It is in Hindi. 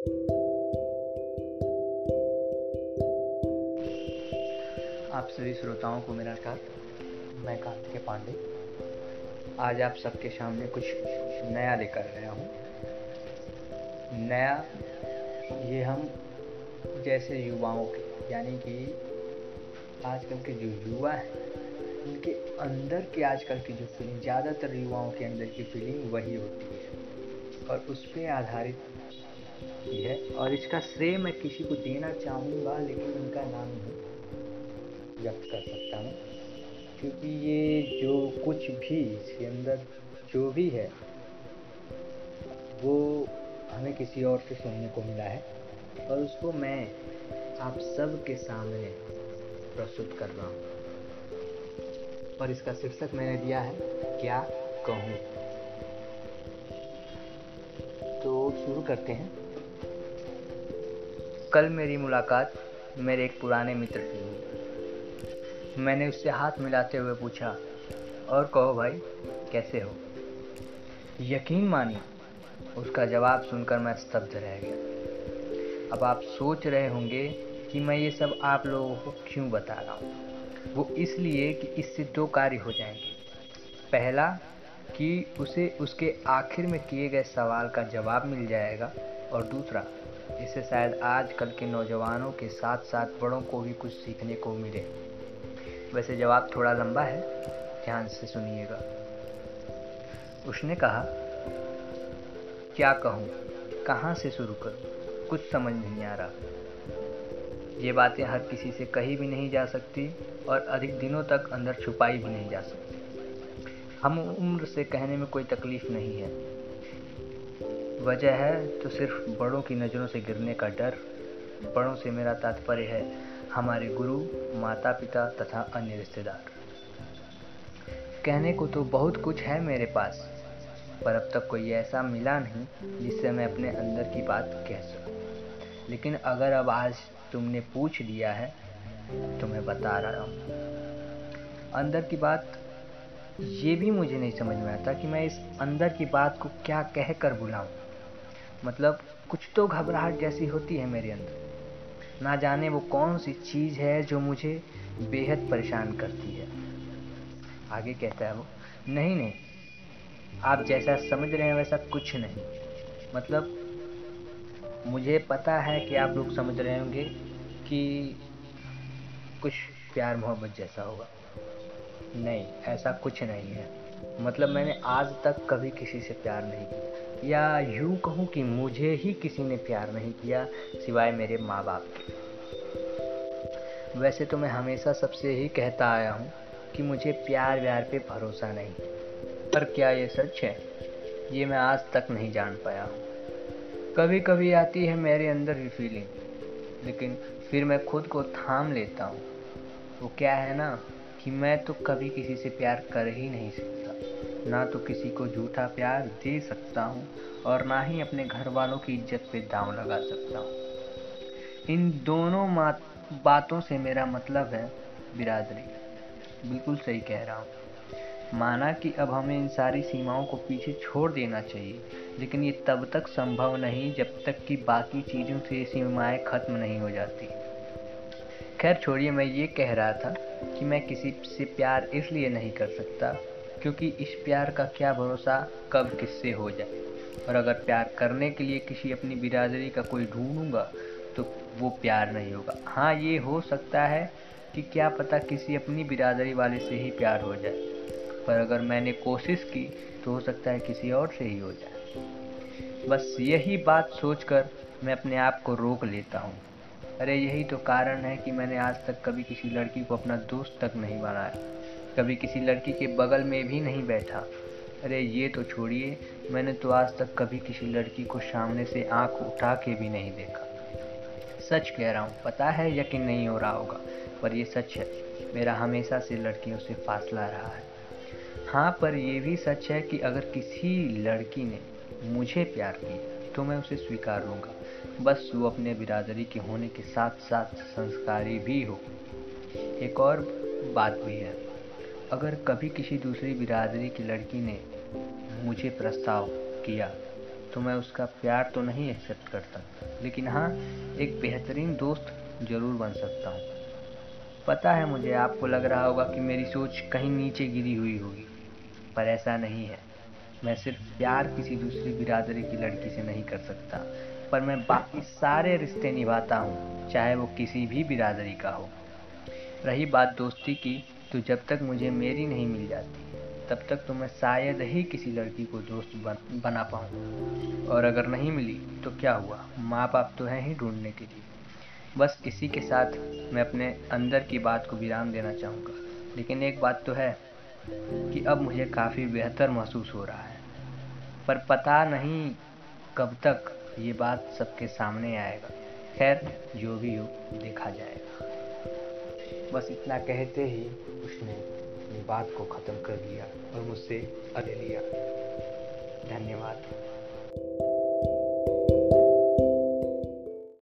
आप सभी श्रोताओं को मेरा नमस्कार मैं कार्तिके पांडे। आज आप सबके सामने कुछ नया लेकर आया हूँ। नया, ये हम जैसे युवाओं के, यानी कि आजकल के जो युवा हैं उनके अंदर की आजकल की जो फीलिंग ज़्यादातर युवाओं के अंदर की फीलिंग वही होती है। और उस पर आधारित है और इसका श्रेय मैं किसी को देना चाहूँगा, लेकिन उनका नाम नहीं व्यक्त कर सकता हूँ। क्योंकि ये जो कुछ भी इसके अंदर जो भी है, वो हमें किसी और से सुनने को मिला है और उसको मैं आप सब के सामने प्रस्तुत कर रहा हूँ। और इसका शीर्षक मैंने दिया है, क्या कहूँ? तो शुरू करते हैं। कल मेरी मुलाकात मेरे एक पुराने मित्र से हुई। मैंने उससे हाथ मिलाते हुए पूछा, और कहो भाई, कैसे हो? यकीन मानिए, उसका जवाब सुनकर मैं स्तब्ध रह गया। अब आप सोच रहे होंगे कि मैं ये सब आप लोगों को क्यों बता रहा हूँ? वो इसलिए कि इससे दो कार्य हो जाएँगे। पहला, कि उसे उसके आखिर में किए गए सवाल का जवाब मिल जाएगा और दूसरा इससे शायद आजकल के नौजवानों के साथ साथ बड़ों को भी कुछ सीखने को मिले। वैसे जवाब थोड़ा लंबा है, ध्यान से सुनिएगा। उसने कहा, क्या कहूँ? कहाँ से शुरू करूँ? कुछ समझ नहीं आ रहा। ये बातें हर किसी से कही भी नहीं जा सकती और अधिक दिनों तक अंदर छुपाई भी नहीं जा सकती। हम उम्र से कहने में कोई तकलीफ़ नहीं है। वजह है तो सिर्फ़ बड़ों की नज़रों से गिरने का डर, बड़ों से मेरा तात्पर्य है हमारे गुरु माता पिता तथा अन्य रिश्तेदार। कहने को तो बहुत कुछ है मेरे पास, पर अब तक कोई ऐसा मिला नहीं जिससे मैं अपने अंदर की बात कह सकूँ। लेकिन अगर अब आज तुमने पूछ लिया है तो मैं बता रहा हूँ। अंदर की बात ये भी मुझे नहीं समझ में आता कि मैं इस अंदर की बात को क्या कह कर बुलाऊं। मतलब कुछ तो घबराहट जैसी होती है मेरे अंदर। ना जाने वो कौन सी चीज़ है जो मुझे बेहद परेशान करती है। आगे कहता है वो, नहीं नहीं, आप जैसा समझ रहे हैं वैसा कुछ नहीं। मतलब मुझे पता है कि आप लोग समझ रहे होंगे कि कुछ प्यार मोहब्बत जैसा होगा। नहीं, ऐसा कुछ नहीं है। मतलब मैंने आज तक कभी किसी से प्यार नहीं किया। या यूँ कहूँ कि मुझे ही किसी ने प्यार नहीं किया सिवाय मेरे माँ बाप के। वैसे तो मैं हमेशा सबसे ही कहता आया हूँ कि मुझे प्यार व्यार पे भरोसा नहीं। पर क्या ये सच है? ये मैं आज तक नहीं जान पाया हूँ। कभी कभी आती है मेरे अंदर भी फीलिंग लेकिन फिर मैं खुद को थाम लेता हूँ। वो क्या है ना कि मैं तो कभी किसी से प्यार कर ही नहीं सकता। ना तो किसी को झूठा प्यार दे सकता हूँ और ना ही अपने घर वालों की इज़्ज़त पे दांव लगा सकता हूँ। इन दोनों बातों से मेरा मतलब है बिरादरी। बिल्कुल सही कह रहा हूँ। माना कि अब हमें इन सारी सीमाओं को पीछे छोड़ देना चाहिए, लेकिन ये तब तक संभव नहीं जब तक कि बाकी चीज़ों से सीमाएँ खत्म नहीं हो जाती। खैर छोड़िए, मैं ये कह रहा था कि मैं किसी से प्यार इसलिए नहीं कर सकता क्योंकि इस प्यार का क्या भरोसा कब किससे हो जाए? और अगर प्यार करने के लिए किसी अपनी बिरादरी का कोई ढूंढूँगा तो वो प्यार नहीं होगा। हाँ ये हो सकता है कि क्या पता किसी अपनी बिरादरी वाले से ही प्यार हो जाए। पर अगर मैंने कोशिश की तो हो सकता है किसी और से ही हो जाए। बस यही बात सोचकर मैं अपने आप को रोक लेता हूँ। अरे, यही तो कारण है कि मैंने आज तक कभी किसी लड़की को अपना दोस्त तक नहीं बनाया। कभी किसी लड़की के बगल में भी नहीं बैठा। अरे, ये तो छोड़िए, मैंने तो आज तक कभी किसी लड़की को सामने से आँख उठा के भी नहीं देखा। सच कह रहा हूँ, पता है, यकीन नहीं हो रहा होगा, पर ये सच है, मेरा हमेशा से लड़कियों से फासला रहा है। हाँ पर यह भी सच है कि अगर किसी लड़की ने मुझे प्यार किया तो मैं उसे स्वीकार लूँगा। बस वो अपने बिरादरी के होने के साथ साथ संस्कारी भी हो। एक और बात भी है। अगर कभी किसी दूसरी बिरादरी की लड़की ने मुझे प्रस्ताव किया तो मैं उसका प्यार तो नहीं एक्सेप्ट कर सकता लेकिन हाँ एक बेहतरीन दोस्त ज़रूर बन सकता हूँ। पता है मुझे, आपको लग रहा होगा कि मेरी सोच कहीं नीचे गिरी हुई होगी, पर ऐसा नहीं है। मैं सिर्फ़ प्यार किसी दूसरी बिरादरी की लड़की से नहीं कर सकता, पर मैं बाकी सारे रिश्ते निभाता हूँ, चाहे वो किसी भी बिरादरी का हो। रही बात दोस्ती की तो जब तक मुझे मेरी नहीं मिल जाती तब तक तो मैं शायद ही किसी लड़की को दोस्त बन, बना पाऊँ और अगर नहीं मिली तो क्या हुआ? माँ बाप तो हैं ही ढूँढने के लिए। बस इसी के साथ मैं अपने अंदर की बात को विराम देना चाहूँगा। लेकिन एक बात तो है कि अब मुझे काफ़ी बेहतर महसूस हो रहा है। पर पता नहीं कब तक ये बात सबके सामने आएगा। खैर जो भी हो देखा जाएगा। बस इतना कहते ही उसने अपनी बात को ख़त्म कर दिया और मुझसे अले लिया। धन्यवाद।